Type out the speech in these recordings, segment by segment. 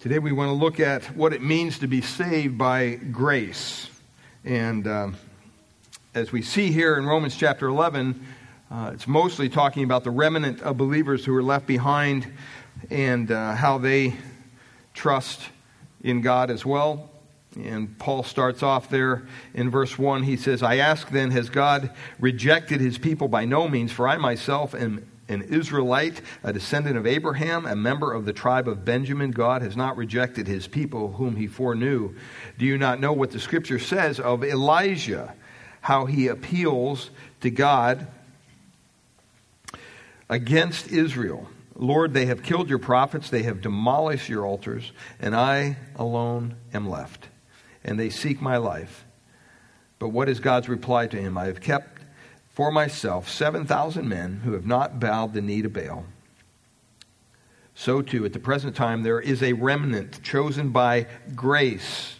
Today we want to look at what it means to be saved by grace. And um, as we see here in Romans chapter 11, uh, it's mostly talking about the remnant of believers who are left behind and uh, how they trust in God as well. And Paul starts off there in verse 1. He says, I ask then, has God rejected his people? By no means, for I myself am an Israelite, a descendant of Abraham, a member of the tribe of Benjamin. God has not rejected his people whom he foreknew. Do you not know what the scripture says of Elijah, how he appeals to God against Israel? Lord, they have killed your prophets, they have demolished your altars, and I alone am left. And they seek my life. But what is God's reply to him? I have kept for myself 7,000 men who have not bowed the knee to Baal. So, too, at the present time, there is a remnant chosen by grace.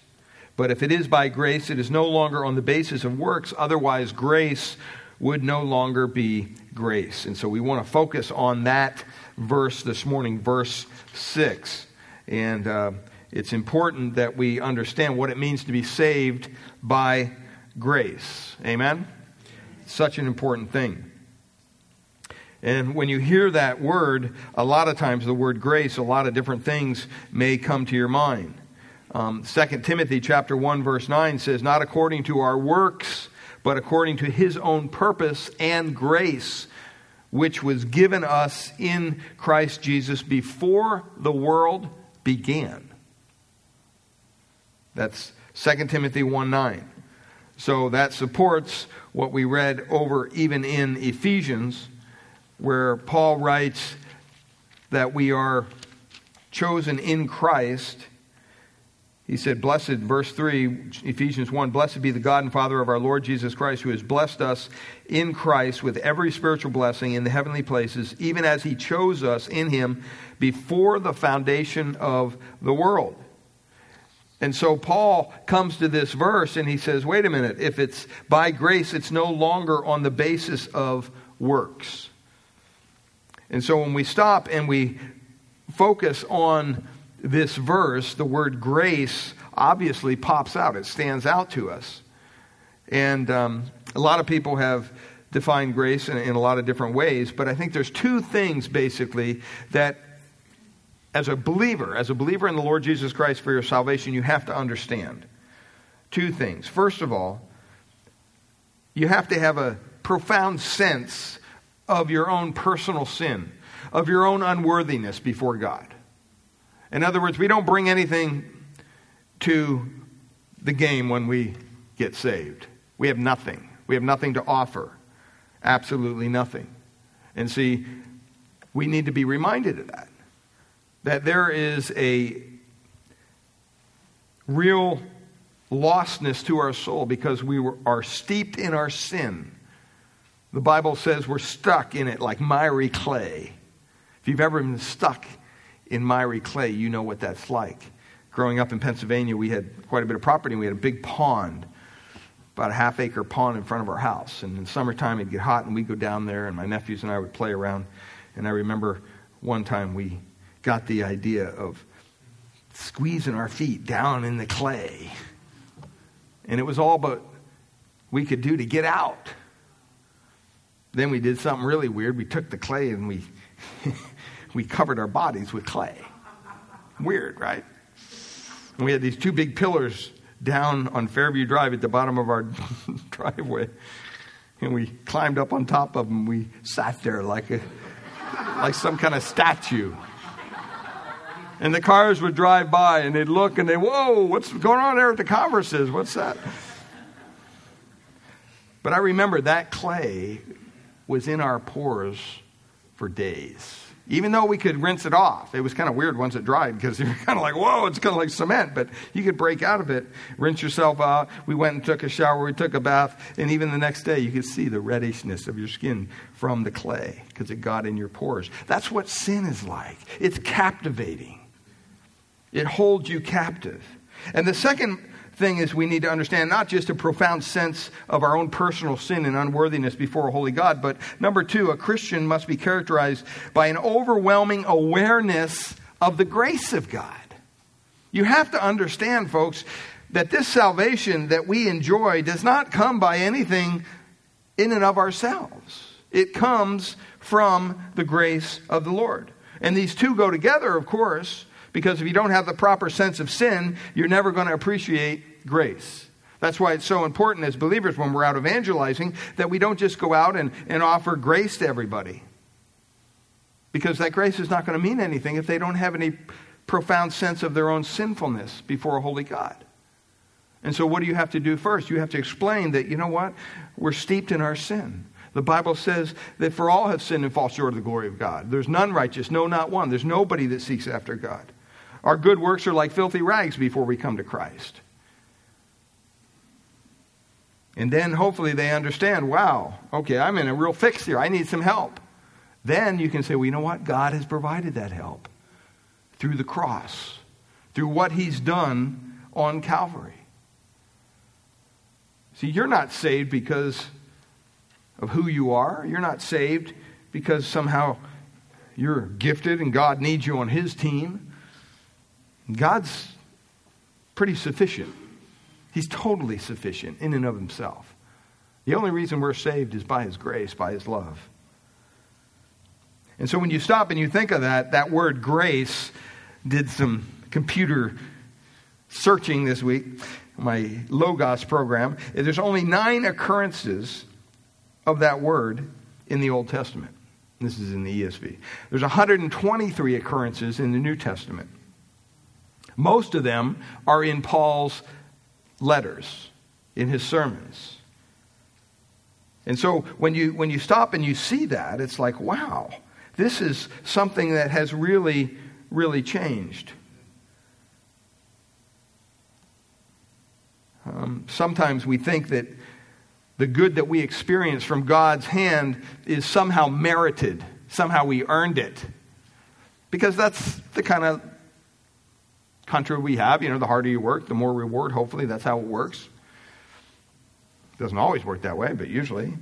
But if it is by grace, it is no longer on the basis of works. Otherwise, grace would no longer be grace. And so we want to focus on that verse this morning, verse 6. And uh, it's important that we understand what it means to be saved by grace. Amen? Such an important thing. And when you hear that word, a lot of times the word grace, a lot of different things may come to your mind. Um, 2 Timothy chapter 1 verse 9 says, Not according to our works, but according to his own purpose and grace, which was given us in Christ Jesus before the world began. That's 2 Timothy 1 9. So that supports what we read over even in Ephesians, where Paul writes that we are chosen in Christ. He said, Blessed, verse 3, Ephesians 1, Blessed be the God and Father of our Lord Jesus Christ, who has blessed us in Christ with every spiritual blessing in the heavenly places, even as he chose us in him before the foundation of the world and so Paul comes to this verse and he says, wait a minute, if it's by grace, it's no longer on the basis of works. And so when we stop and we focus on this verse, the word grace obviously pops out, it stands out to us. And um, a lot of people have defined grace in, in a lot of different ways, but I think there's two things basically that as a believer, as a believer in the Lord Jesus Christ for your salvation, you have to understand two things. First of all, you have to have a profound sense of your own personal sin, of your own unworthiness before God. In other words, we don't bring anything to the game when we get saved. We have nothing. We have nothing to offer. Absolutely nothing. And see, we need to be reminded of that that there is a real lostness to our soul because we were, are steeped in our sin. The Bible says we're stuck in it like miry clay. If you've ever been stuck in miry clay, you know what that's like. Growing up in Pennsylvania, we had quite a bit of property. We had a big pond, about a half acre pond in front of our house. And in summertime, it'd get hot, and we'd go down there, and my nephews and I would play around. And I remember one time we got the idea of squeezing our feet down in the clay. And it was all but we could do to get out. Then we did something really weird. We took the clay and we, we covered our bodies with clay. Weird, right? And we had these two big pillars down on Fairview Drive at the bottom of our driveway. And we climbed up on top of them. We sat there like, a, like some kind of statue. And the cars would drive by and they'd look and they, whoa, what's going on there at the conferences? What's that? But I remember that clay was in our pores for days. Even though we could rinse it off, it was kind of weird once it dried because you're kind of like, whoa, it's kind of like cement, but you could break out of it, rinse yourself out. We went and took a shower, we took a bath, and even the next day you could see the reddishness of your skin from the clay because it got in your pores. That's what sin is like. It's captivating. It holds you captive. And the second thing is we need to understand not just a profound sense of our own personal sin and unworthiness before a holy God, but number two, a Christian must be characterized by an overwhelming awareness of the grace of God. You have to understand, folks, that this salvation that we enjoy does not come by anything in and of ourselves. It comes from the grace of the Lord. And these two go together, of course, because if you don't have the proper sense of sin, you're never going to appreciate grace. That's why it's so important as believers when we're out evangelizing that we don't just go out and, and offer grace to everybody. Because that grace is not going to mean anything if they don't have any profound sense of their own sinfulness before a holy God. And so, what do you have to do first? You have to explain that, you know what? We're steeped in our sin. The Bible says that for all have sinned and fall short of the glory of God. There's none righteous, no, not one. There's nobody that seeks after God. Our good works are like filthy rags before we come to Christ. And then hopefully they understand wow, okay, I'm in a real fix here. I need some help. Then you can say, well, you know what? God has provided that help through the cross, through what He's done on Calvary. See, you're not saved because of who you are. You're not saved because somehow you're gifted and God needs you on His team. God's pretty sufficient. He's totally sufficient in and of Himself. The only reason we're saved is by His grace, by His love. And so when you stop and you think of that, that word grace did some computer searching this week, my Logos program. There's only nine occurrences of that word in the Old Testament. This is in the ESV. There's 123 occurrences in the New Testament. Most of them are in Paul's letters, in his sermons. And so when you, when you stop and you see that, it's like, wow, this is something that has really, really changed. Um, sometimes we think that the good that we experience from God's hand is somehow merited, somehow we earned it. Because that's the kind of country we have. You know, the harder you work, the more reward, hopefully. That's how it works. It doesn't always work that way, but usually.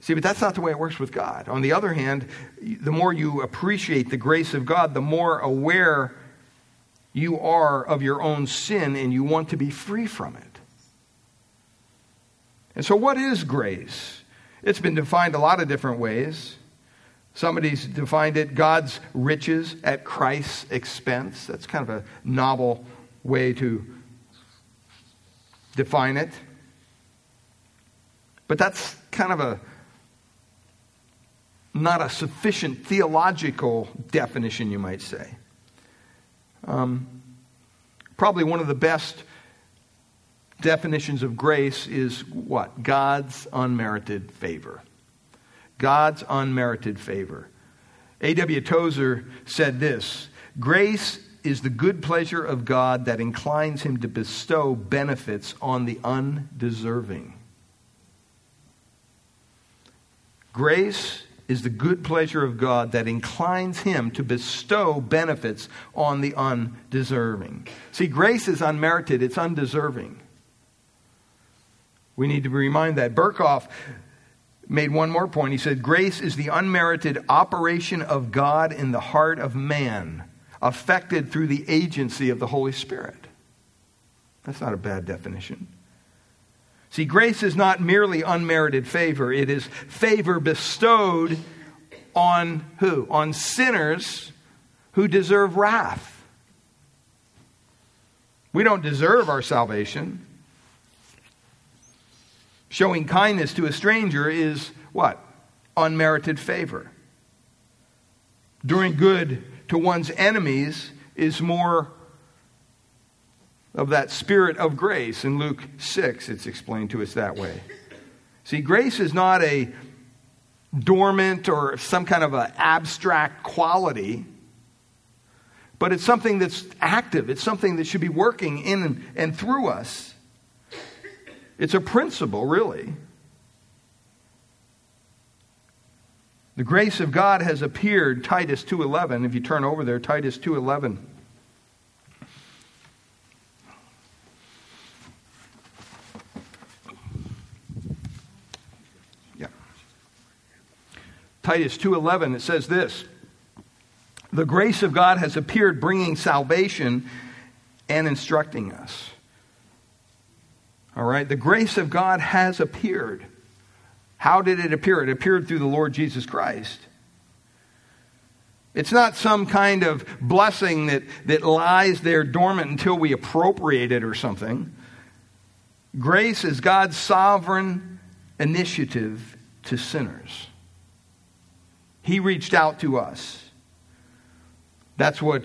See, but that's not the way it works with God. On the other hand, the more you appreciate the grace of God, the more aware you are of your own sin and you want to be free from it. And so, what is grace? It's been defined a lot of different ways. Somebody's defined it God's riches at Christ's expense. That's kind of a novel way to define it. But that's kind of a not a sufficient theological definition, you might say. Um, probably one of the best definitions of grace is what? God's unmerited favor. God's unmerited favor. A.W. Tozer said this Grace is the good pleasure of God that inclines him to bestow benefits on the undeserving. Grace is the good pleasure of God that inclines him to bestow benefits on the undeserving. See, grace is unmerited, it's undeserving. We need to remind that. Berkhof made one more point. He said, Grace is the unmerited operation of God in the heart of man, affected through the agency of the Holy Spirit. That's not a bad definition. See, grace is not merely unmerited favor, it is favor bestowed on who? On sinners who deserve wrath. We don't deserve our salvation. Showing kindness to a stranger is what? Unmerited favor. Doing good to one's enemies is more of that spirit of grace. In Luke 6, it's explained to us that way. See, grace is not a dormant or some kind of an abstract quality, but it's something that's active. It's something that should be working in and through us. It's a principle, really. The grace of God has appeared, Titus 2:11. If you turn over there, Titus 2:11. Yeah. Titus 2:11 it says this. The grace of God has appeared, bringing salvation and instructing us. All right, the grace of God has appeared. How did it appear? It appeared through the Lord Jesus Christ. It's not some kind of blessing that, that lies there dormant until we appropriate it or something. Grace is God's sovereign initiative to sinners. He reached out to us. That's what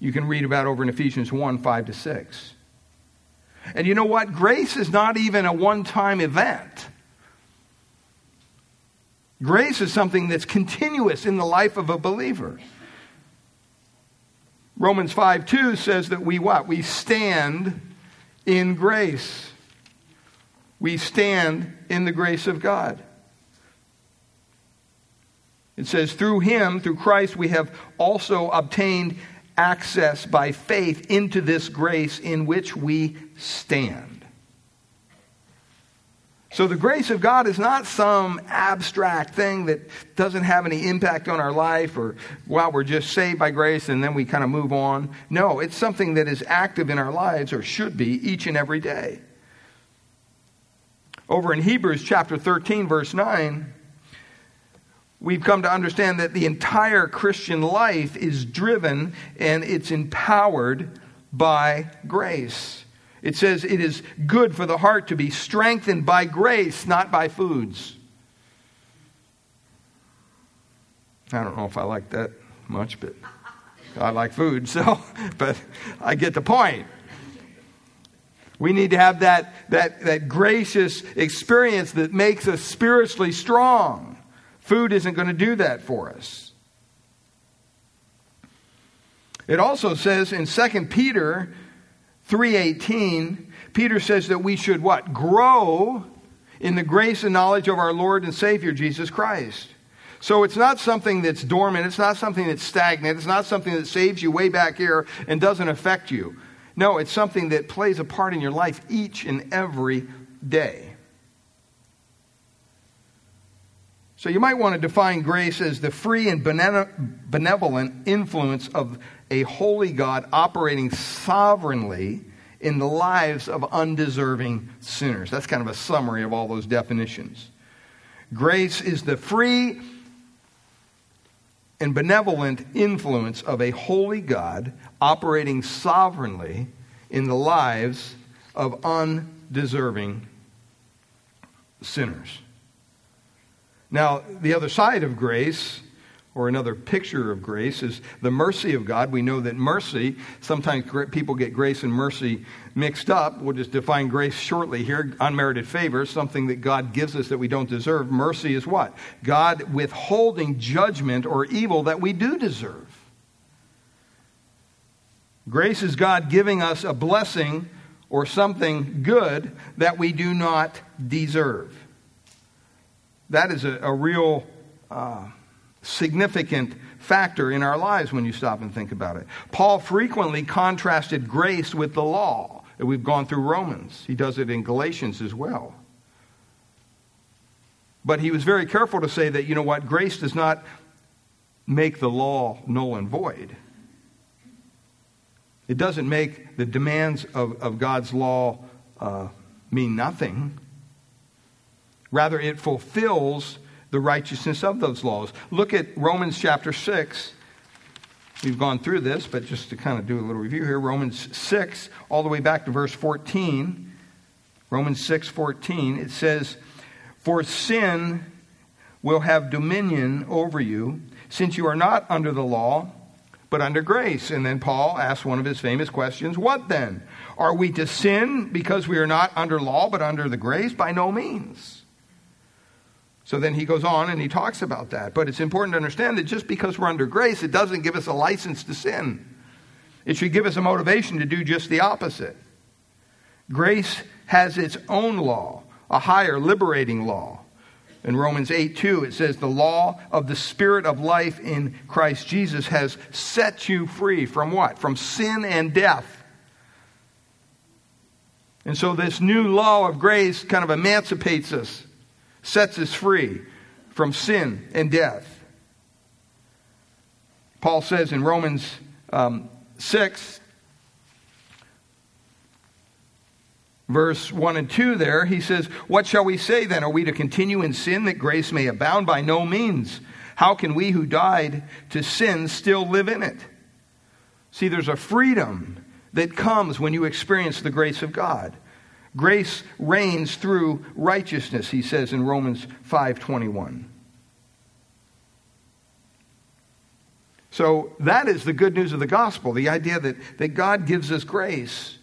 you can read about over in Ephesians 1 5 to 6. And you know what? Grace is not even a one time event. Grace is something that's continuous in the life of a believer. Romans 5 2 says that we what? We stand in grace. We stand in the grace of God. It says, through him, through Christ, we have also obtained access by faith into this grace in which we stand. So the grace of God is not some abstract thing that doesn't have any impact on our life or well, we're just saved by grace and then we kind of move on. No, it's something that is active in our lives or should be each and every day. Over in Hebrews chapter 13 verse 9, we've come to understand that the entire Christian life is driven and it's empowered by grace. It says it is good for the heart to be strengthened by grace, not by foods. I don't know if I like that much, but I like food, so, but I get the point. We need to have that, that, that gracious experience that makes us spiritually strong. Food isn't going to do that for us. It also says in 2 Peter 3:18, Peter says that we should what? Grow in the grace and knowledge of our Lord and Savior Jesus Christ. So it's not something that's dormant, it's not something that's stagnant, it's not something that saves you way back here and doesn't affect you. No, it's something that plays a part in your life each and every day. So you might want to define grace as the free and benevolent influence of a holy God operating sovereignly in the lives of undeserving sinners. That's kind of a summary of all those definitions. Grace is the free and benevolent influence of a holy God operating sovereignly in the lives of undeserving sinners. Now, the other side of grace, or another picture of grace, is the mercy of God. We know that mercy, sometimes people get grace and mercy mixed up. We'll just define grace shortly here. Unmerited favor, something that God gives us that we don't deserve. Mercy is what? God withholding judgment or evil that we do deserve. Grace is God giving us a blessing or something good that we do not deserve. That is a, a real uh, significant factor in our lives when you stop and think about it. Paul frequently contrasted grace with the law. We've gone through Romans, he does it in Galatians as well. But he was very careful to say that, you know what, grace does not make the law null and void. It doesn't make the demands of, of God's law uh, mean nothing. Rather, it fulfills the righteousness of those laws. Look at Romans chapter 6. We've gone through this, but just to kind of do a little review here, Romans 6, all the way back to verse 14. Romans 6 14, it says, For sin will have dominion over you, since you are not under the law, but under grace. And then Paul asks one of his famous questions What then? Are we to sin because we are not under law, but under the grace? By no means. So then he goes on and he talks about that. But it's important to understand that just because we're under grace, it doesn't give us a license to sin. It should give us a motivation to do just the opposite. Grace has its own law, a higher liberating law. In Romans 8 2, it says, The law of the Spirit of life in Christ Jesus has set you free from what? From sin and death. And so this new law of grace kind of emancipates us sets us free from sin and death. Paul says in Romans um, 6, verse 1 and 2 there, he says, What shall we say then? Are we to continue in sin that grace may abound? By no means. How can we who died to sin still live in it? See, there's a freedom that comes when you experience the grace of God. Grace reigns through righteousness, he says in Romans 5:21. So that is the good news of the gospel, the idea that, that God gives us grace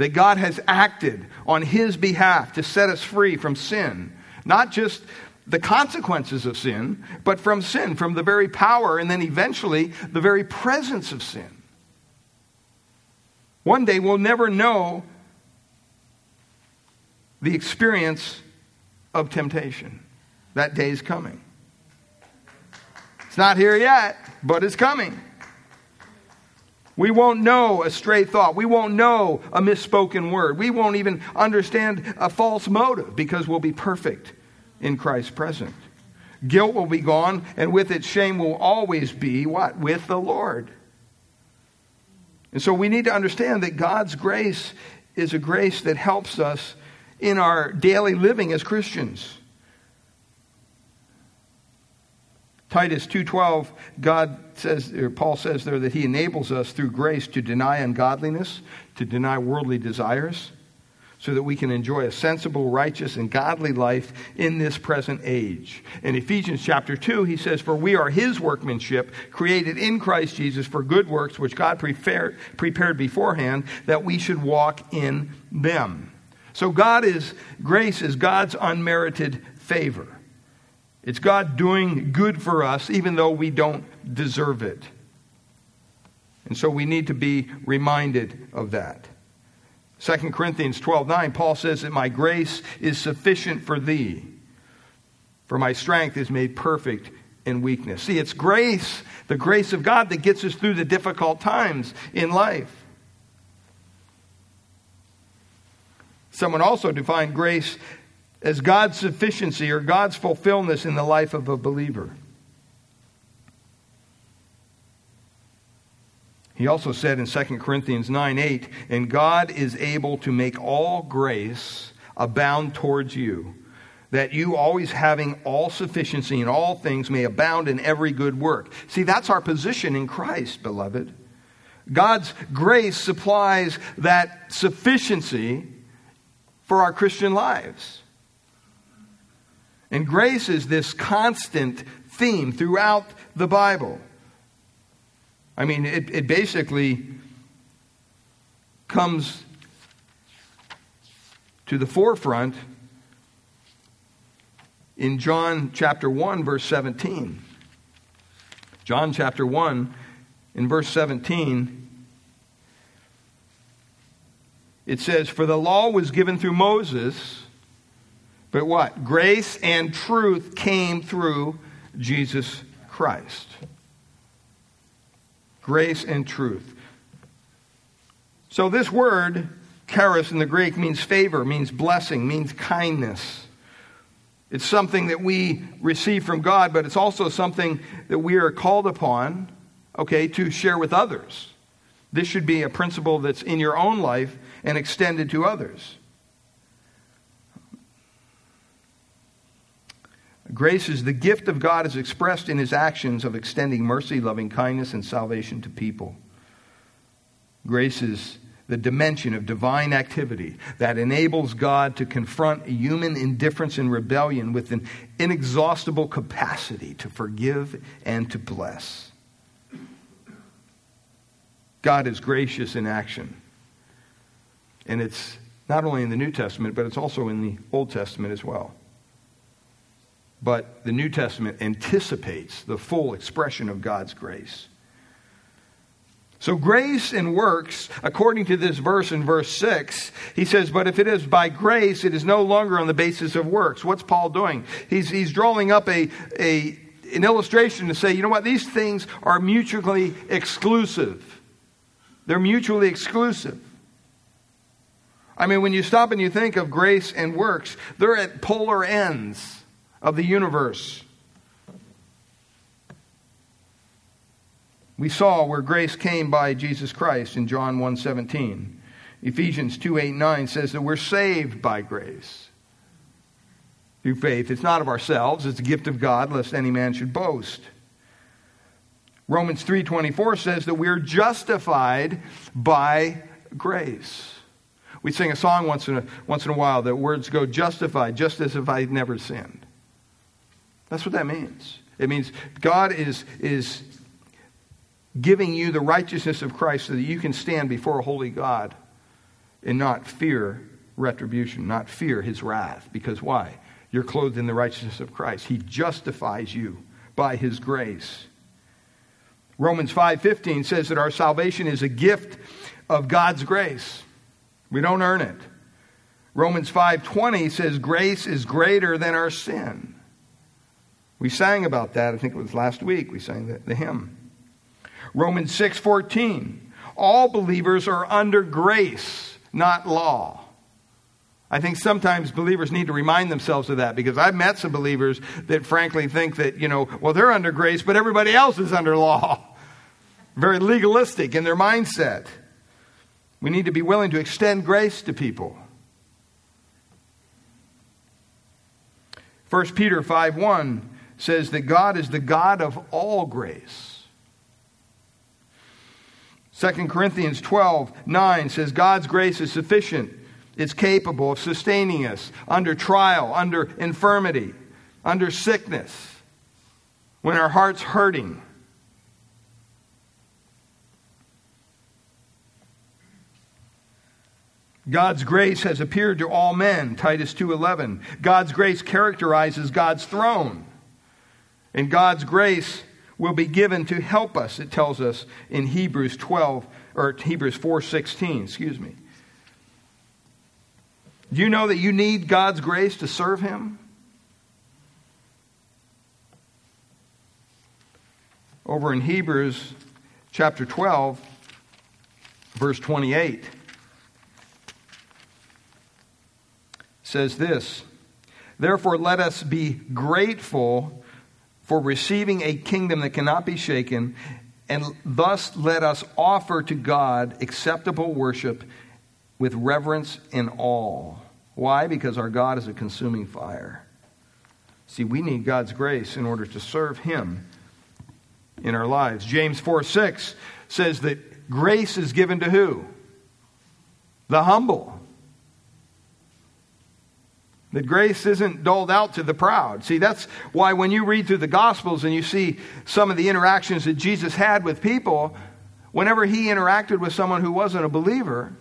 that God has acted on his behalf to set us free from sin. Not just the consequences of sin, but from sin, from the very power, and then eventually the very presence of sin. One day we'll never know the experience of temptation. That day is coming. It's not here yet, but it's coming. We won't know a stray thought. We won't know a misspoken word. We won't even understand a false motive because we'll be perfect in Christ's presence. Guilt will be gone, and with it, shame will always be what? With the Lord. And so we need to understand that God's grace is a grace that helps us in our daily living as Christians. Titus 2:12 God says or Paul says there that he enables us through grace to deny ungodliness, to deny worldly desires, so that we can enjoy a sensible, righteous and godly life in this present age. In Ephesians chapter 2 he says for we are his workmanship created in Christ Jesus for good works which God prepared prepared beforehand that we should walk in them. So God is grace is God's unmerited favor. It's God doing good for us, even though we don't deserve it. And so we need to be reminded of that. 2 Corinthians 12 9, Paul says that my grace is sufficient for thee, for my strength is made perfect in weakness. See, it's grace, the grace of God, that gets us through the difficult times in life. Someone also defined grace as God's sufficiency or God's fulfillment in the life of a believer. He also said in 2 Corinthians 9 8, and God is able to make all grace abound towards you, that you, always having all sufficiency in all things, may abound in every good work. See, that's our position in Christ, beloved. God's grace supplies that sufficiency for our Christian lives. And grace is this constant theme throughout the Bible. I mean, it, it basically comes to the forefront in John chapter 1, verse 17. John chapter 1, in verse 17, it says, For the law was given through Moses but what? Grace and truth came through Jesus Christ. Grace and truth. So, this word, charis in the Greek, means favor, means blessing, means kindness. It's something that we receive from God, but it's also something that we are called upon, okay, to share with others. This should be a principle that's in your own life and extended to others. Grace is the gift of God as expressed in his actions of extending mercy, loving kindness, and salvation to people. Grace is the dimension of divine activity that enables God to confront human indifference and rebellion with an inexhaustible capacity to forgive and to bless. God is gracious in action. And it's not only in the New Testament, but it's also in the Old Testament as well but the New Testament anticipates the full expression of God's grace. So, grace and works, according to this verse in verse 6, he says, But if it is by grace, it is no longer on the basis of works. What's Paul doing? He's, he's drawing up a, a, an illustration to say, you know what, these things are mutually exclusive. They're mutually exclusive. I mean, when you stop and you think of grace and works, they're at polar ends of the universe. We saw where grace came by Jesus Christ in John 1:17. Ephesians 2 8 9 says that we're saved by grace through faith. It's not of ourselves, it's a gift of God, lest any man should boast. Romans 3:24 says that we're justified by grace. We sing a song once in a, once in a while that words go justified, just as if I'd never sinned. That's what that means. It means God is, is giving you the righteousness of Christ so that you can stand before a holy God and not fear retribution, not fear his wrath. Because why? You're clothed in the righteousness of Christ. He justifies you by his grace. Romans 5:15 says that our salvation is a gift of God's grace. We don't earn it. Romans 5:20 says grace is greater than our sin. We sang about that. I think it was last week we sang the, the hymn. Romans 6:14 all believers are under grace, not law. I think sometimes believers need to remind themselves of that because I've met some believers that frankly think that, you know, well, they're under grace, but everybody else is under law. Very legalistic in their mindset. We need to be willing to extend grace to people. 1 Peter 5 1 says that God is the God of all grace. 2 Corinthians 12 9 says God's grace is sufficient it's capable of sustaining us under trial, under infirmity, under sickness, when our heart's hurting. God's grace has appeared to all men, Titus 2:11. God's grace characterizes God's throne. And God's grace will be given to help us, it tells us in Hebrews 12 or Hebrews 4:16, excuse me. Do you know that you need God's grace to serve Him? Over in Hebrews chapter 12, verse 28, says this Therefore, let us be grateful for receiving a kingdom that cannot be shaken, and thus let us offer to God acceptable worship with reverence and awe. Why? Because our God is a consuming fire. See, we need God's grace in order to serve Him in our lives. James 4 6 says that grace is given to who? The humble. That grace isn't doled out to the proud. See, that's why when you read through the Gospels and you see some of the interactions that Jesus had with people, whenever he interacted with someone who wasn't a believer,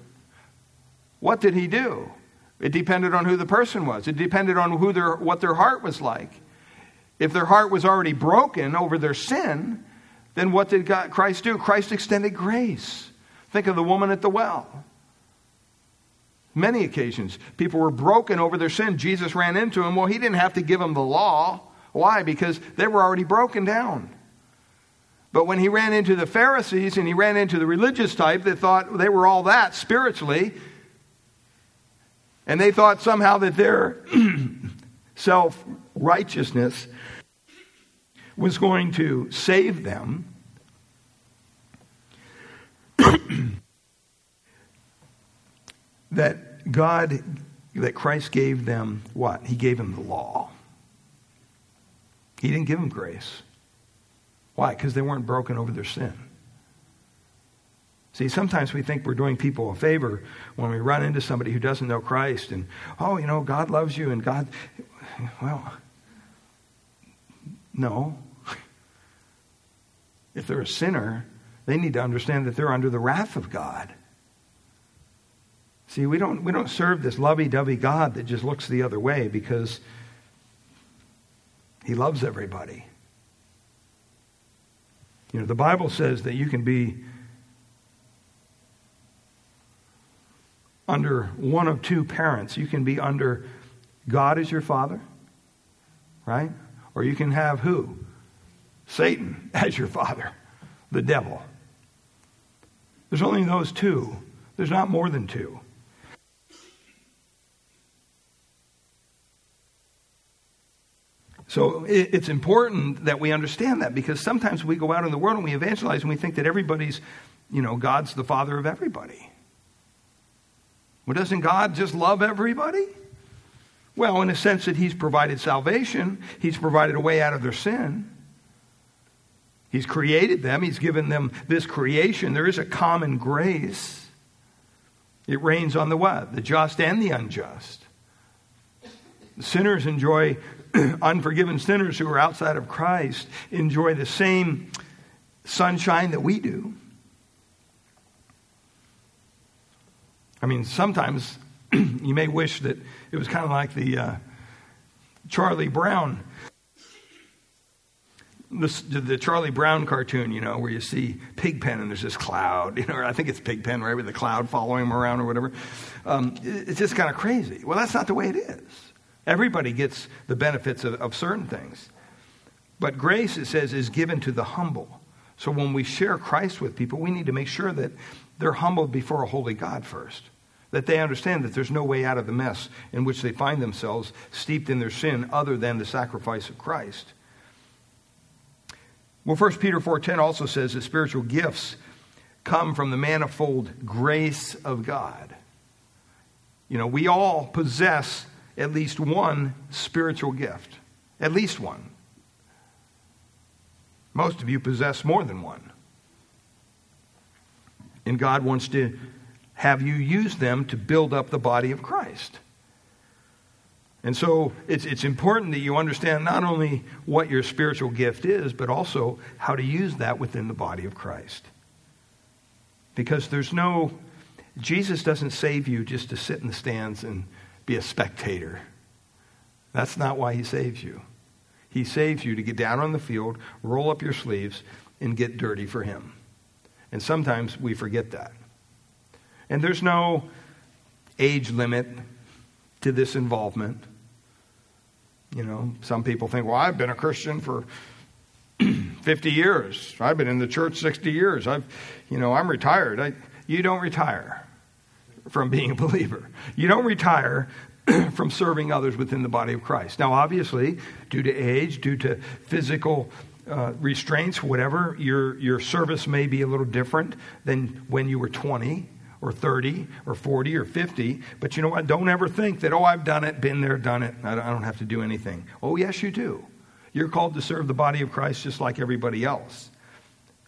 what did he do? It depended on who the person was. It depended on who their, what their heart was like. If their heart was already broken over their sin, then what did God, Christ do? Christ extended grace. Think of the woman at the well. Many occasions, people were broken over their sin. Jesus ran into them. Well, he didn't have to give them the law. Why? Because they were already broken down. But when he ran into the Pharisees and he ran into the religious type that thought they were all that spiritually, and they thought somehow that their self righteousness was going to save them. that God, that Christ gave them what? He gave them the law. He didn't give them grace. Why? Because they weren't broken over their sin. See, sometimes we think we're doing people a favor when we run into somebody who doesn't know Christ and, oh, you know, God loves you and God, well, no. If they're a sinner, they need to understand that they're under the wrath of God. See, we don't, we don't serve this lovey dovey God that just looks the other way because he loves everybody. You know, the Bible says that you can be under one of two parents. You can be under God as your father, right? Or you can have who? Satan as your father, the devil. There's only those two, there's not more than two. So it's important that we understand that because sometimes we go out in the world and we evangelize and we think that everybody's, you know, God's the father of everybody. Well, doesn't God just love everybody? Well, in a sense that He's provided salvation, He's provided a way out of their sin. He's created them, He's given them this creation. There is a common grace. It rains on the what? The just and the unjust. Sinners enjoy, unforgiven sinners who are outside of Christ enjoy the same sunshine that we do. I mean, sometimes you may wish that it was kind of like the uh, Charlie Brown, the, the, Charlie Brown cartoon, you know, where you see Pigpen and there's this cloud, you know, I think it's Pigpen, right, with the cloud following him around or whatever. Um, it's just kind of crazy. Well, that's not the way it is. Everybody gets the benefits of, of certain things. But grace, it says, is given to the humble. So when we share Christ with people, we need to make sure that they're humbled before a holy God first. That they understand that there's no way out of the mess in which they find themselves steeped in their sin other than the sacrifice of Christ. Well, 1 Peter 4:10 also says that spiritual gifts come from the manifold grace of God. You know, we all possess at least one spiritual gift. At least one. Most of you possess more than one. And God wants to have you use them to build up the body of Christ. And so it's, it's important that you understand not only what your spiritual gift is, but also how to use that within the body of Christ. Because there's no, Jesus doesn't save you just to sit in the stands and be a spectator. That's not why he saves you. He saves you to get down on the field, roll up your sleeves, and get dirty for him. And sometimes we forget that. And there's no age limit to this involvement. You know, some people think, well, I've been a Christian for 50 years. I've been in the church 60 years. I've, you know, I'm retired. I, you don't retire from being a believer. You don't retire from serving others within the body of Christ. Now, obviously, due to age, due to physical uh, restraints, whatever, your, your service may be a little different than when you were 20 or 30 or 40 or 50. But you know what? Don't ever think that, oh, I've done it, been there, done it. I don't have to do anything. Oh, yes, you do. You're called to serve the body of Christ just like everybody else.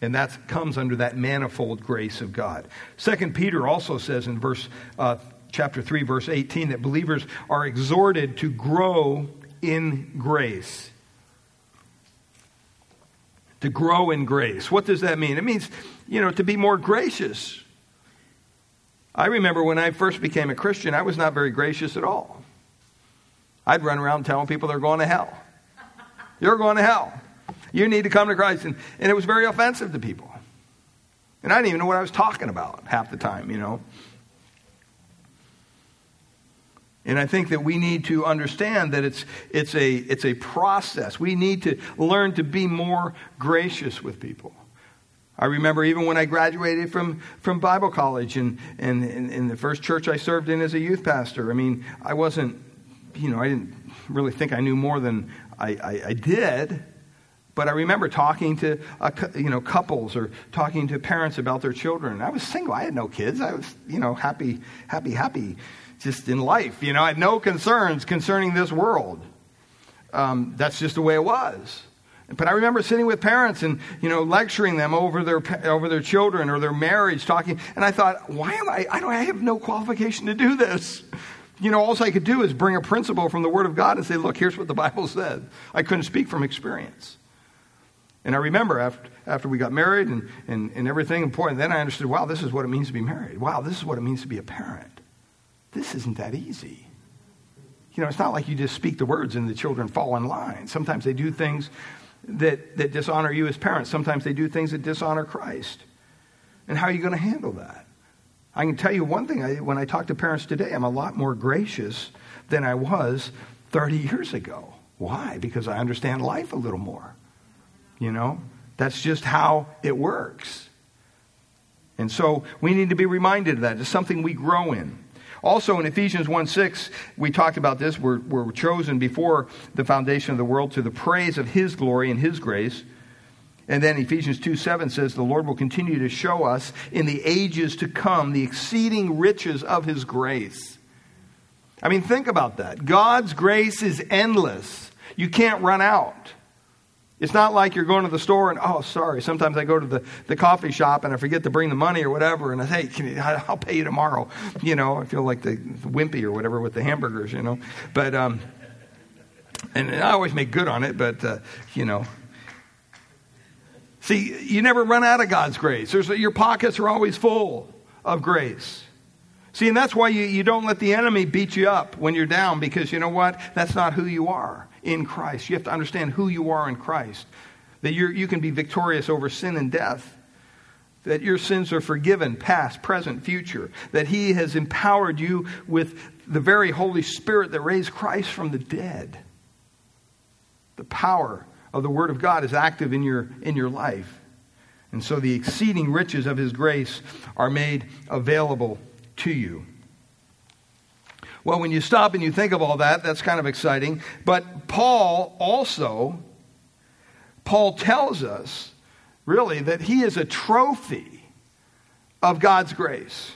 And that comes under that manifold grace of God. Second Peter also says in verse uh, chapter 3 verse 18 that believers are exhorted to grow in grace. To grow in grace. What does that mean? It means, you know, to be more gracious I remember when I first became a Christian, I was not very gracious at all. I'd run around telling people they're going to hell. You're going to hell. You need to come to Christ. And, and it was very offensive to people. And I didn't even know what I was talking about half the time, you know. And I think that we need to understand that it's, it's, a, it's a process. We need to learn to be more gracious with people. I remember even when I graduated from, from Bible college and, and, in the first church I served in as a youth pastor. I mean, I wasn't, you know, I didn't really think I knew more than I, I, I did. But I remember talking to a, you know couples or talking to parents about their children. I was single. I had no kids. I was you know happy, happy, happy, just in life. You know, I had no concerns concerning this world. Um, that's just the way it was. But I remember sitting with parents and, you know, lecturing them over their, over their children or their marriage, talking. And I thought, why am I, I, don't, I have no qualification to do this. You know, all I could do is bring a principle from the Word of God and say, look, here's what the Bible said. I couldn't speak from experience. And I remember after, after we got married and, and, and everything important, then I understood, wow, this is what it means to be married. Wow, this is what it means to be a parent. This isn't that easy. You know, it's not like you just speak the words and the children fall in line. Sometimes they do things that, that dishonor you as parents. Sometimes they do things that dishonor Christ. And how are you going to handle that? I can tell you one thing. I, when I talk to parents today, I'm a lot more gracious than I was 30 years ago. Why? Because I understand life a little more. You know, that's just how it works. And so we need to be reminded of that. It's something we grow in. Also in Ephesians 1 6, we talked about this. We're, we're chosen before the foundation of the world to the praise of His glory and His grace. And then Ephesians 2 7 says, The Lord will continue to show us in the ages to come the exceeding riches of His grace. I mean, think about that. God's grace is endless, you can't run out. It's not like you're going to the store and, oh, sorry. Sometimes I go to the, the coffee shop and I forget to bring the money or whatever. And I say, hey, you, I'll pay you tomorrow. You know, I feel like the, Wimpy or whatever with the hamburgers, you know. But, um, and I always make good on it, but, uh, you know. See, you never run out of God's grace. There's, your pockets are always full of grace. See, and that's why you, you don't let the enemy beat you up when you're down because you know what? That's not who you are in Christ. You have to understand who you are in Christ. That you you can be victorious over sin and death. That your sins are forgiven, past, present, future. That He has empowered you with the very Holy Spirit that raised Christ from the dead. The power of the Word of God is active in your, in your life. And so the exceeding riches of His grace are made available to you. Well, when you stop and you think of all that, that's kind of exciting. But Paul also, Paul tells us, really, that he is a trophy of God's grace.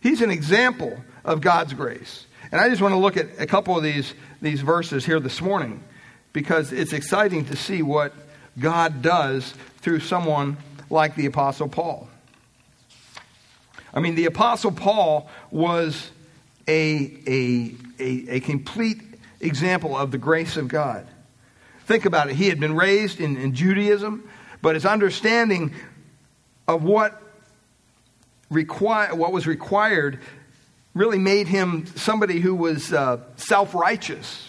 He's an example of God's grace. And I just want to look at a couple of these, these verses here this morning because it's exciting to see what God does through someone like the Apostle Paul. I mean, the Apostle Paul was a, a, a, a complete example of the grace of God. Think about it. He had been raised in, in Judaism, but his understanding of what, require, what was required really made him somebody who was uh, self righteous.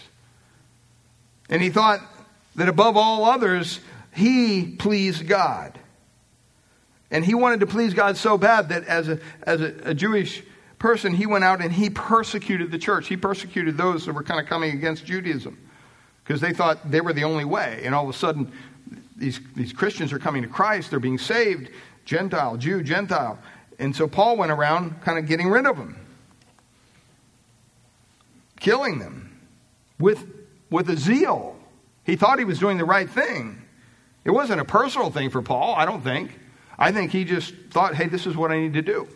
And he thought that above all others, he pleased God. And he wanted to please God so bad that as a, as a, a Jewish person, he went out and he persecuted the church. He persecuted those that were kind of coming against Judaism because they thought they were the only way. And all of a sudden, these, these Christians are coming to Christ, they're being saved Gentile, Jew, Gentile. And so Paul went around kind of getting rid of them, killing them with, with a zeal. He thought he was doing the right thing. It wasn't a personal thing for Paul, I don't think. I think he just thought, hey, this is what I need to do.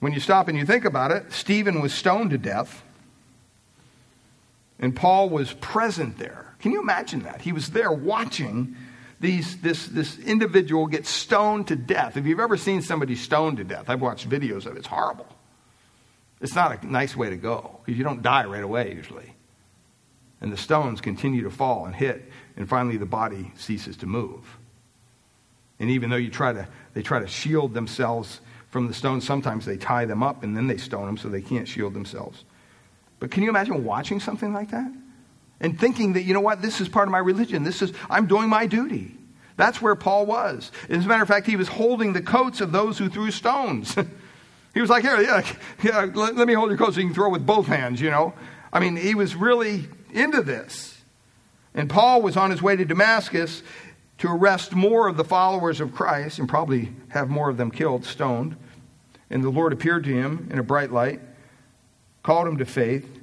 When you stop and you think about it, Stephen was stoned to death, and Paul was present there. Can you imagine that? He was there watching these, this, this individual get stoned to death. If you've ever seen somebody stoned to death, I've watched videos of it, it's horrible. It's not a nice way to go because you don't die right away usually. And the stones continue to fall and hit, and finally the body ceases to move. And even though you try to, they try to shield themselves from the stones, sometimes they tie them up and then they stone them so they can't shield themselves. But can you imagine watching something like that? And thinking that, you know what, this is part of my religion. This is, I'm doing my duty. That's where Paul was. As a matter of fact, he was holding the coats of those who threw stones. he was like, here, yeah, yeah let, let me hold your coat so you can throw with both hands, you know. I mean, he was really into this. And Paul was on his way to Damascus, to arrest more of the followers of Christ and probably have more of them killed, stoned. And the Lord appeared to him in a bright light, called him to faith,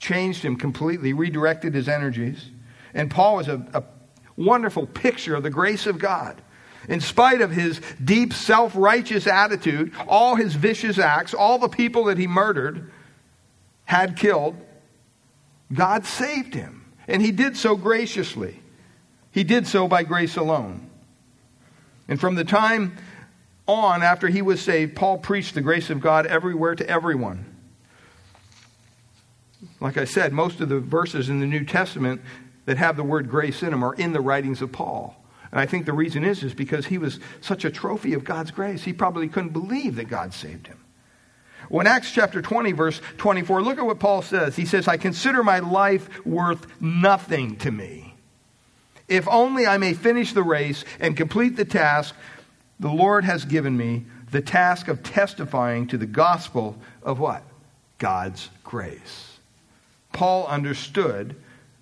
changed him completely, redirected his energies. And Paul was a, a wonderful picture of the grace of God. In spite of his deep self righteous attitude, all his vicious acts, all the people that he murdered, had killed, God saved him. And he did so graciously. He did so by grace alone. And from the time on after he was saved, Paul preached the grace of God everywhere to everyone. Like I said, most of the verses in the New Testament that have the word grace in them are in the writings of Paul. And I think the reason is is because he was such a trophy of God's grace. He probably couldn't believe that God saved him. When Acts chapter 20 verse 24, look at what Paul says. He says, "I consider my life worth nothing to me." If only I may finish the race and complete the task the Lord has given me, the task of testifying to the gospel of what? God's grace. Paul understood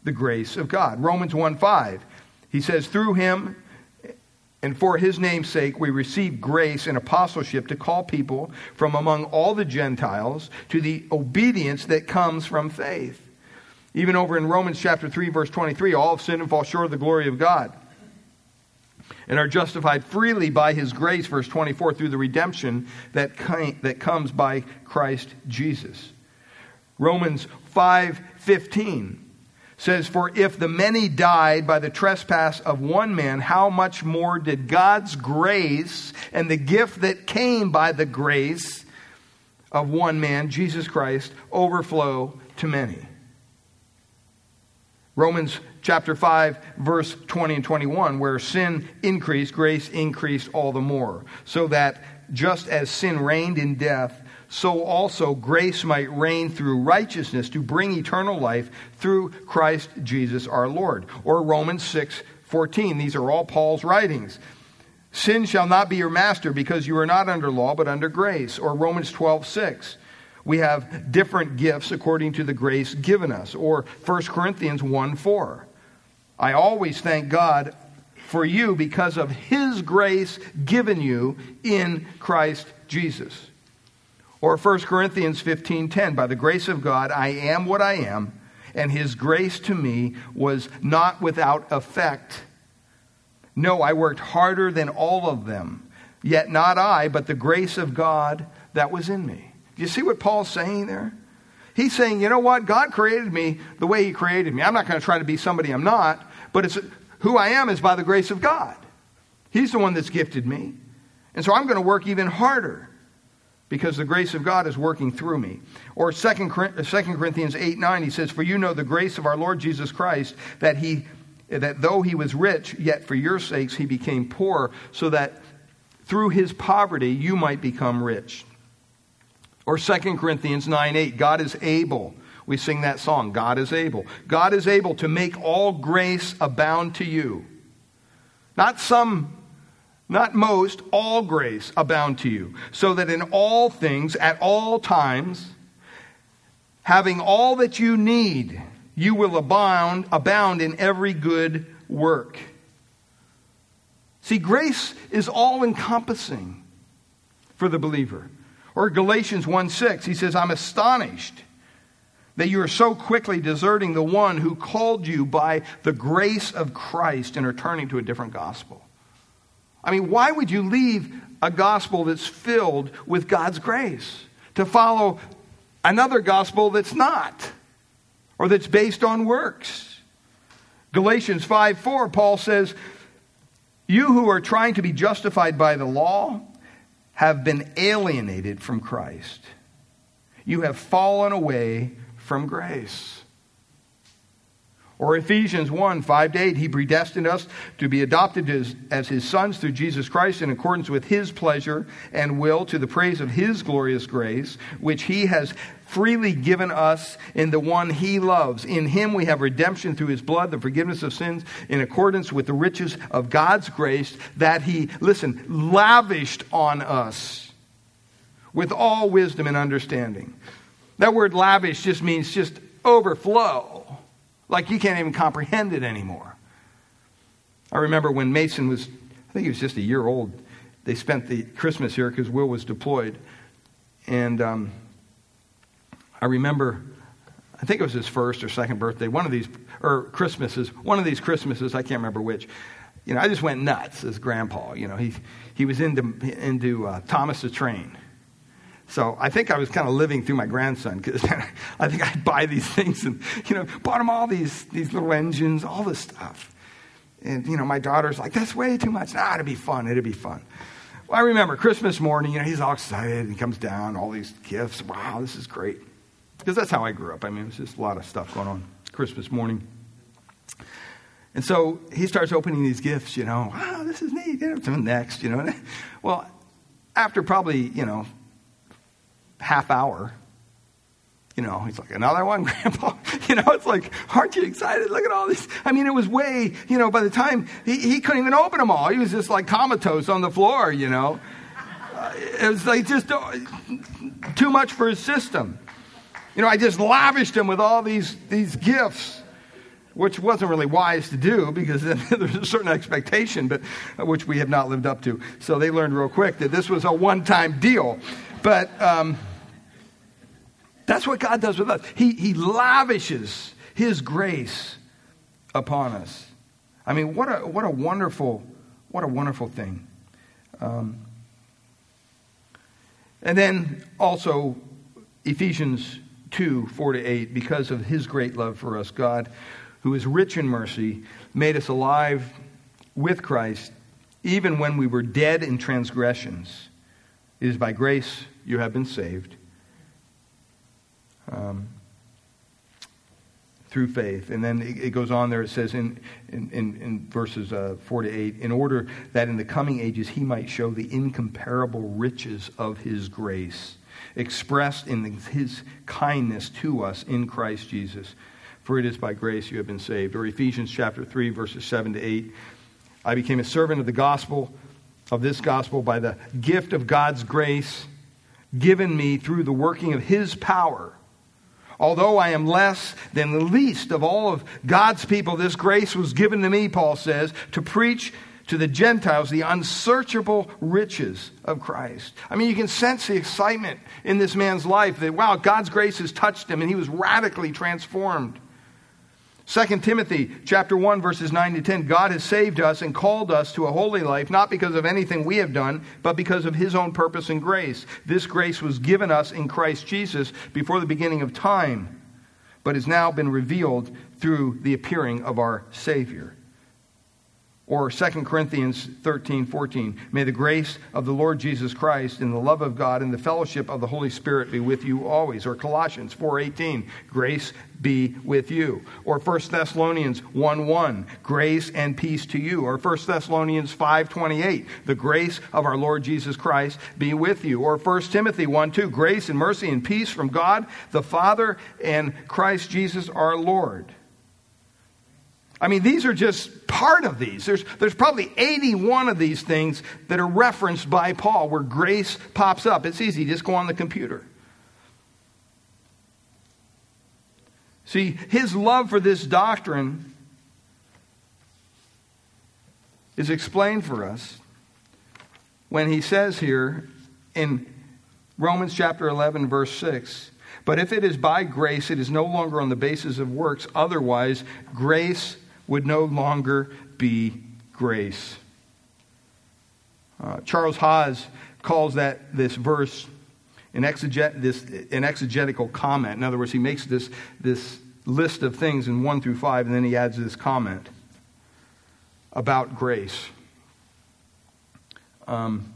the grace of God. Romans 1 5, he says, Through him And for his name's sake, we receive grace and apostleship to call people from among all the Gentiles to the obedience that comes from faith. Even over in Romans chapter 3, verse 23, all have sinned and fall short of the glory of God and are justified freely by his grace, verse 24, through the redemption that, that comes by Christ Jesus. Romans 5 15 says, For if the many died by the trespass of one man, how much more did God's grace and the gift that came by the grace of one man, Jesus Christ, overflow to many? Romans chapter 5, verse 20 and 21, where sin increased, grace increased all the more. So that just as sin reigned in death, so also grace might reign through righteousness to bring eternal life through Christ Jesus our Lord. Or Romans 6 14. These are all Paul's writings. Sin shall not be your master because you are not under law but under grace. Or Romans 12 6. We have different gifts according to the grace given us. Or 1 Corinthians 1 4. I always thank God for you because of his grace given you in Christ Jesus. Or 1 Corinthians 15:10, by the grace of God I am what I am, and his grace to me was not without effect. No, I worked harder than all of them, yet not I, but the grace of God that was in me. Do you see what Paul's saying there? He's saying, you know what? God created me the way he created me. I'm not going to try to be somebody I'm not, but it's who I am is by the grace of God. He's the one that's gifted me. And so I'm going to work even harder because the grace of God is working through me. Or 2 uh, Corinthians 8 9, he says, For you know the grace of our Lord Jesus Christ, that he that though he was rich, yet for your sakes he became poor, so that through his poverty you might become rich. Or 2 Corinthians 9 8, God is able. We sing that song, God is able. God is able to make all grace abound to you. Not some not most, all grace abound to you, so that in all things, at all times, having all that you need, you will abound, abound in every good work. See, grace is all encompassing for the believer. Or Galatians 1 6, he says, I'm astonished that you are so quickly deserting the one who called you by the grace of Christ and are turning to a different gospel. I mean, why would you leave a gospel that's filled with God's grace to follow another gospel that's not or that's based on works? Galatians 5 4, Paul says, You who are trying to be justified by the law have been alienated from Christ. You have fallen away from grace. Or Ephesians 1 5 to 8, he predestined us to be adopted as, as his sons through Jesus Christ in accordance with his pleasure and will to the praise of his glorious grace, which he has freely given us in the one he loves. In him we have redemption through his blood, the forgiveness of sins, in accordance with the riches of God's grace that he, listen, lavished on us with all wisdom and understanding. That word lavish just means just overflow. Like you can't even comprehend it anymore. I remember when Mason was, I think he was just a year old, they spent the Christmas here because Will was deployed. And um, I remember, I think it was his first or second birthday, one of these, or Christmases, one of these Christmases, I can't remember which. You know, I just went nuts as grandpa. You know, he, he was into, into uh, Thomas the Train. So I think I was kind of living through my grandson because I think I'd buy these things and, you know, bought him all these, these little engines, all this stuff. And, you know, my daughter's like, that's way too much. Ah, it'd be fun. It'd be fun. Well, I remember Christmas morning, you know, he's all excited and he comes down, all these gifts. Wow, this is great. Because that's how I grew up. I mean, it was just a lot of stuff going on Christmas morning. And so he starts opening these gifts, you know, wow, this is neat. To next, you know. Well, after probably, you know, half hour. You know, he's like, another one, Grandpa? You know, it's like, aren't you excited? Look at all these. I mean, it was way, you know, by the time he, he couldn't even open them all. He was just like comatose on the floor, you know. Uh, it was like just uh, too much for his system. You know, I just lavished him with all these, these gifts which wasn't really wise to do because then there's a certain expectation, but uh, which we have not lived up to. So they learned real quick that this was a one-time deal. But um, that's what God does with us. He, he lavishes His grace upon us. I mean, what a, what a wonderful, what a wonderful thing. Um, and then also Ephesians 2 4 to 8, because of his great love for us, God, who is rich in mercy, made us alive with Christ, even when we were dead in transgressions. It is by grace you have been saved. Um, through faith. And then it, goes on there, it says in, in, in verses uh, 4 to 8, in order that in the coming ages he might show the incomparable riches of his grace, expressed in his kindness to us in Christ Jesus. For it is by grace you have been saved. Or Ephesians chapter 3, verses 7 to 8. I became a servant of the gospel, of this gospel, by the gift of God's grace given me through the working of his power Although I am less than the least of all of God's people, this grace was given to me, Paul says, to preach to the Gentiles the unsearchable riches of Christ. I mean, you can sense the excitement in this man's life that, wow, God's grace has touched him and he was radically transformed. 2 Timothy chapter 1 verses 9 to 10 God has saved us and called us to a holy life not because of anything we have done but because of his own purpose and grace. This grace was given us in Christ Jesus before the beginning of time but has now been revealed through the appearing of our savior. Or 2 Corinthians 13, 14. May the grace of the Lord Jesus Christ and the love of God and the fellowship of the Holy Spirit be with you always. Or Colossians 4.18. Grace be with you. Or 1 Thessalonians 1, 1. Grace and peace to you. Or 1 Thessalonians 5.28. The grace of our Lord Jesus Christ be with you. Or 1 Timothy 1, 2. Grace and mercy and peace from God the Father and Christ Jesus our Lord. I mean, these are just part of these. There's, there's probably 81 of these things that are referenced by Paul where grace pops up. It's easy, just go on the computer. See, his love for this doctrine is explained for us when he says here in Romans chapter 11, verse 6 But if it is by grace, it is no longer on the basis of works. Otherwise, grace would no longer be grace. Uh, Charles Hodge calls that this verse an, exeget, this, an exegetical comment. In other words, he makes this, this list of things in 1 through 5, and then he adds this comment about grace. Um,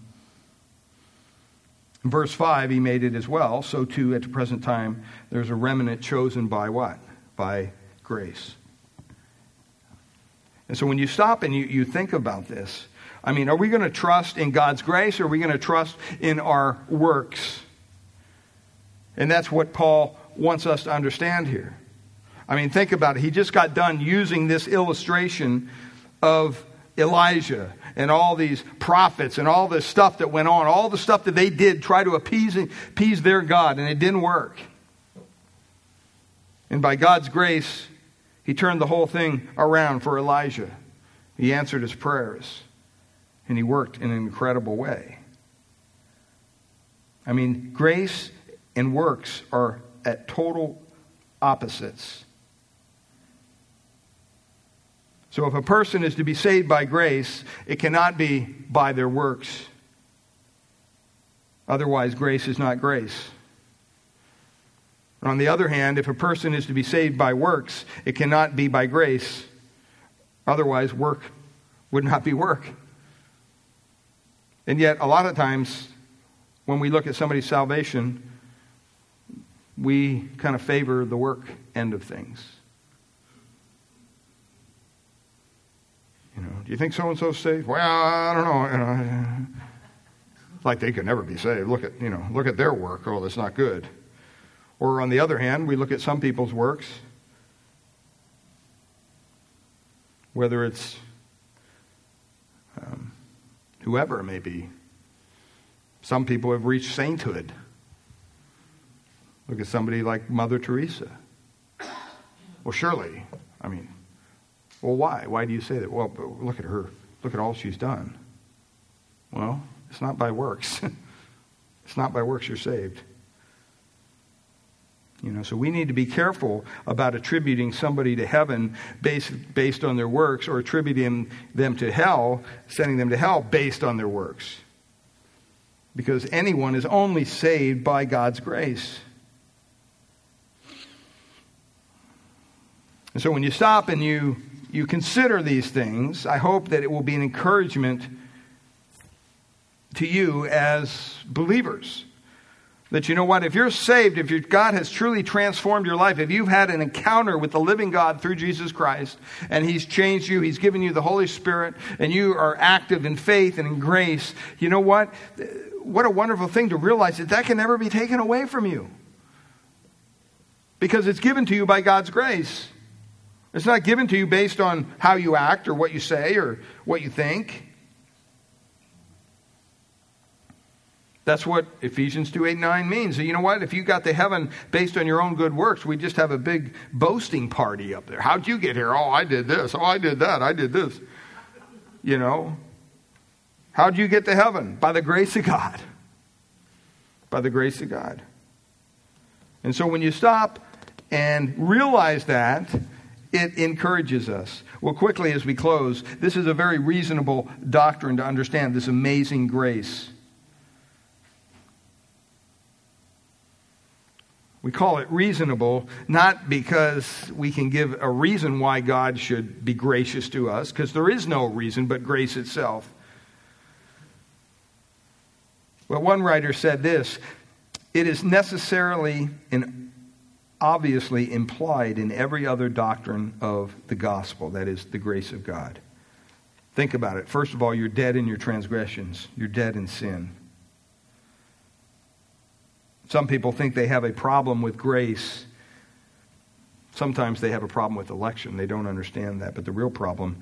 in verse 5, he made it as well. So, too, at the present time, there's a remnant chosen by what? By grace. And so when you stop and you, you think about this, I mean, are we going to trust in God's grace or are we going to trust in our works? And that's what Paul wants us to understand here. I mean, think about it. He just got done using this illustration of Elijah and all these prophets and all this stuff that went on, all the stuff that they did try to appease, appease their God, and it didn't work. And by God's grace, he turned the whole thing around for Elijah. He answered his prayers, and he worked in an incredible way. I mean, grace and works are at total opposites. So, if a person is to be saved by grace, it cannot be by their works. Otherwise, grace is not grace. On the other hand, if a person is to be saved by works, it cannot be by grace. Otherwise, work would not be work. And yet, a lot of times, when we look at somebody's salvation, we kind of favor the work end of things. You know, do you think so and so saved? Well, I don't know. You know, like they could never be saved. Look at you know, look at their work. Oh, that's not good. Or on the other hand, we look at some people's works, whether it's um, whoever it may be. Some people have reached sainthood. Look at somebody like Mother Teresa. Well, surely, I mean, Well, why? Why do you say that? Well, look at her. Look at all she's done. Well, it's not by works. it's not by works you're saved. You know, so we need to be careful about attributing somebody to heaven based, based on their works or attributing them to hell, sending them to hell based on their works. Because anyone is only saved by God's grace. And so when you stop and you, you consider these things, I hope that it will be an encouragement to you as believers that you know what, if you're saved, if God has truly transformed your life, if you've had an encounter with the living God through Jesus Christ, and He's changed you, He's given you the Holy Spirit, and you are active in faith and in grace, you know what? What a wonderful thing to realize that that can never be taken away from you. Because it's given to you by God's grace. It's not given to you based on how you act or what you say or what you think. That's what Ephesians 2 8 9 means. So you know what? If you got to heaven based on your own good works, we just have a big boasting party up there. How'd you get here? Oh, I did this. Oh, I did that. I did this. You know? How'd you get to heaven? By the grace of God. By the grace of God. And so when you stop and realize that, it encourages us. Well, quickly as we close, this is a very reasonable doctrine to understand this amazing grace. We call it reasonable not because we can give a reason why God should be gracious to us, because there is no reason but grace itself. But one writer said this it is necessarily and obviously implied in every other doctrine of the gospel, that is, the grace of God. Think about it. First of all, you're dead in your transgressions, you're dead in sin. Some people think they have a problem with grace. Sometimes they have a problem with election. They don't understand that. But the real problem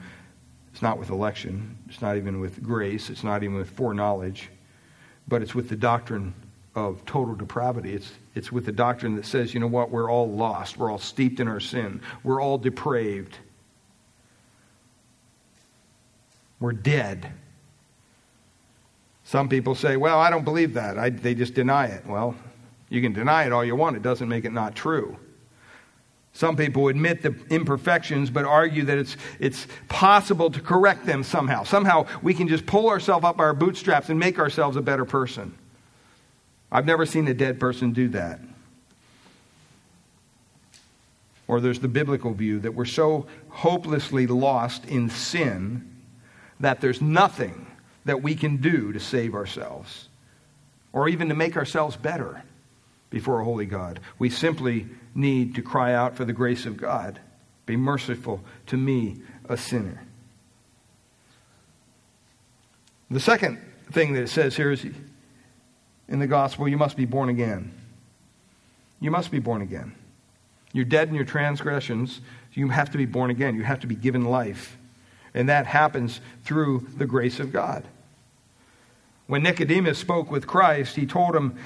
is not with election, it's not even with grace, it's not even with foreknowledge, but it's with the doctrine of total depravity. It's, it's with the doctrine that says, you know what, we're all lost, we're all steeped in our sin, we're all depraved, we're dead. Some people say, well, I don't believe that. I, they just deny it. Well, you can deny it all you want, it doesn't make it not true. Some people admit the imperfections, but argue that it's, it's possible to correct them somehow. Somehow we can just pull ourselves up by our bootstraps and make ourselves a better person. I've never seen a dead person do that. Or there's the biblical view that we're so hopelessly lost in sin that there's nothing that we can do to save ourselves or even to make ourselves better before a holy God. We simply need to cry out for the grace of God. Be merciful to me, a sinner. The second thing that it says here is in the gospel, you must be born again. You must be born again. You're dead in your transgressions. You have to be born again. You have to be given life. And that happens through the grace of God. When Nicodemus spoke with Christ, he told him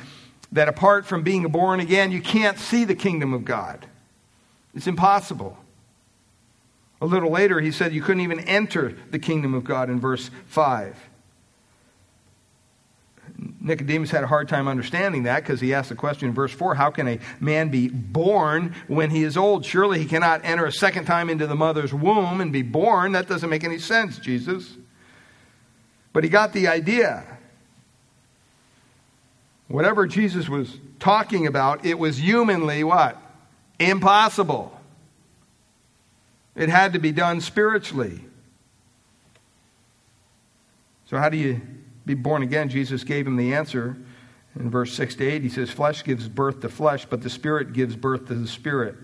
that apart from being born again, you can't see the kingdom of God. It's impossible. A little later, he said you couldn't even enter the kingdom of God in verse 5. Nicodemus had a hard time understanding that because he asked the question in verse 4 How can a man be born when he is old? Surely he cannot enter a second time into the mother's womb and be born. That doesn't make any sense, Jesus. But he got the idea. Whatever Jesus was talking about, it was humanly what? Impossible. It had to be done spiritually. So, how do you be born again? Jesus gave him the answer in verse 6 to 8. He says, Flesh gives birth to flesh, but the Spirit gives birth to the Spirit.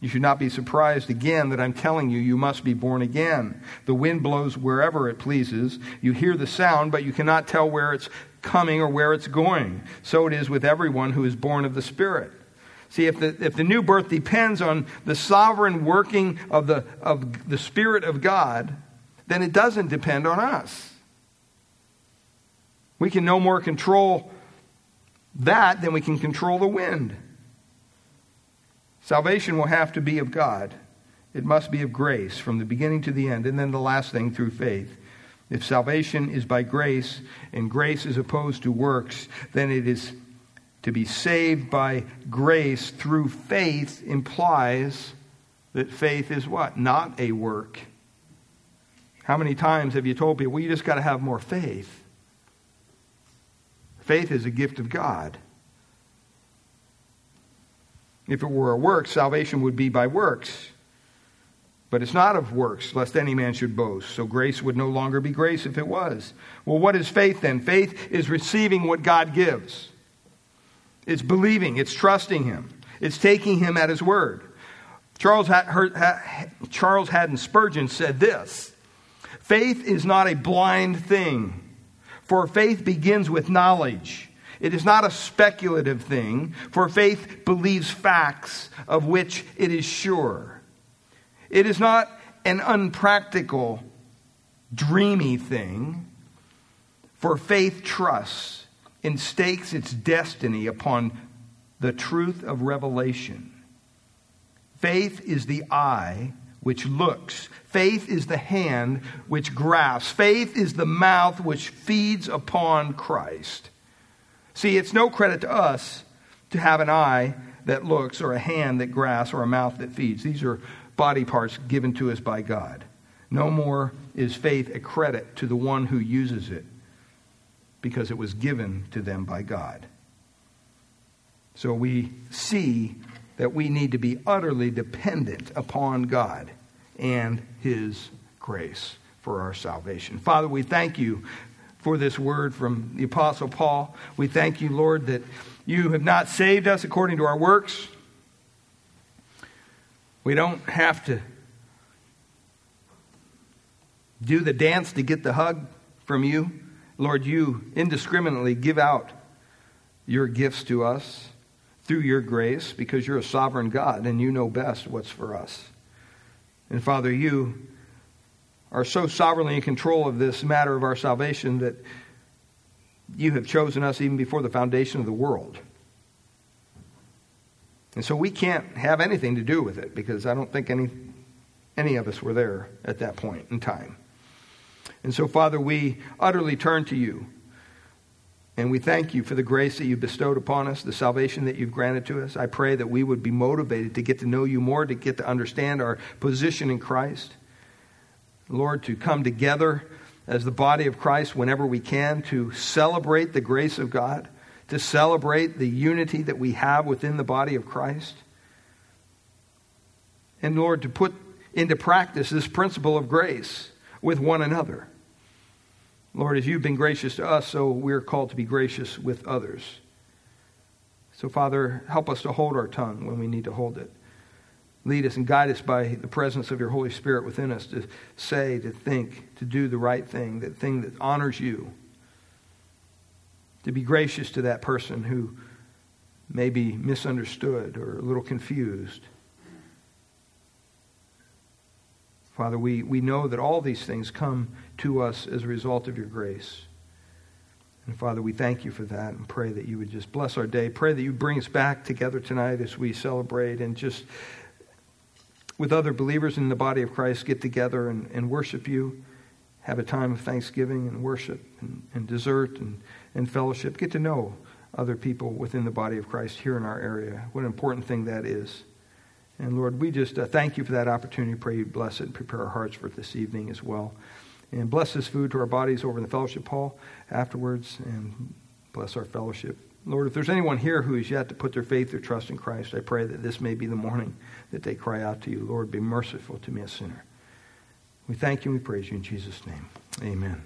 You should not be surprised again that I'm telling you, you must be born again. The wind blows wherever it pleases. You hear the sound, but you cannot tell where it's coming or where it's going. So it is with everyone who is born of the Spirit. See, if the, if the new birth depends on the sovereign working of the, of the Spirit of God, then it doesn't depend on us. We can no more control that than we can control the wind. Salvation will have to be of God. It must be of grace from the beginning to the end. And then the last thing, through faith. If salvation is by grace and grace is opposed to works, then it is to be saved by grace through faith implies that faith is what? Not a work. How many times have you told people, well, you just got to have more faith? Faith is a gift of God. If it were a work, salvation would be by works. But it's not of works, lest any man should boast. So grace would no longer be grace if it was. Well, what is faith then? Faith is receiving what God gives, it's believing, it's trusting Him, it's taking Him at His word. Charles, Charles Haddon Spurgeon said this Faith is not a blind thing, for faith begins with knowledge. It is not a speculative thing, for faith believes facts of which it is sure. It is not an unpractical, dreamy thing, for faith trusts and stakes its destiny upon the truth of revelation. Faith is the eye which looks. Faith is the hand which grasps. Faith is the mouth which feeds upon Christ. See, it's no credit to us to have an eye that looks, or a hand that grasps, or a mouth that feeds. These are body parts given to us by God. No more is faith a credit to the one who uses it because it was given to them by God. So we see that we need to be utterly dependent upon God and His grace for our salvation. Father, we thank you for this word from the Apostle Paul. We thank you, Lord, that you have not saved us according to our works. We don't have to do the dance to get the hug from you. Lord, you indiscriminately give out your gifts to us through your grace because you're a sovereign God and you know best what's for us. And Father, you are so sovereignly in control of this matter of our salvation that you have chosen us even before the foundation of the world. And so we can't have anything to do with it because I don't think any, any of us were there at that point in time. And so, Father, we utterly turn to you. And we thank you for the grace that you've bestowed upon us, the salvation that you've granted to us. I pray that we would be motivated to get to know you more, to get to understand our position in Christ. Lord, to come together as the body of Christ whenever we can to celebrate the grace of God, to celebrate the unity that we have within the body of Christ. And Lord, to put into practice this principle of grace with one another. Lord, as you've been gracious to us, so we're called to be gracious with others. So, Father, help us to hold our tongue when we need to hold it. Lead us and guide us by the presence of your Holy Spirit within us to say, to think, to do the right thing, that thing that honors you. To be gracious to that person who may be misunderstood or a little confused. Father, we, we know that all these things come to us as a result of your grace. And Father, we thank you for that and pray that you would just bless our day. Pray that you bring us back together tonight as we celebrate and just with other believers in the body of Christ get together and, and worship you. Have a time of thanksgiving and worship and, and dessert and, and fellowship. Get to know other people within the body of Christ here in our area. What an important thing that is. And Lord, we just uh, thank you for that opportunity. Pray you bless it and prepare our hearts for it this evening as well. And bless this food to our bodies over in the fellowship hall afterwards and bless our fellowship. Lord, if there's anyone here who is yet to put their faith or trust in Christ, I pray that this may be the morning that they cry out to you, Lord, be merciful to me, a sinner. We thank you and we praise you in Jesus' name. Amen.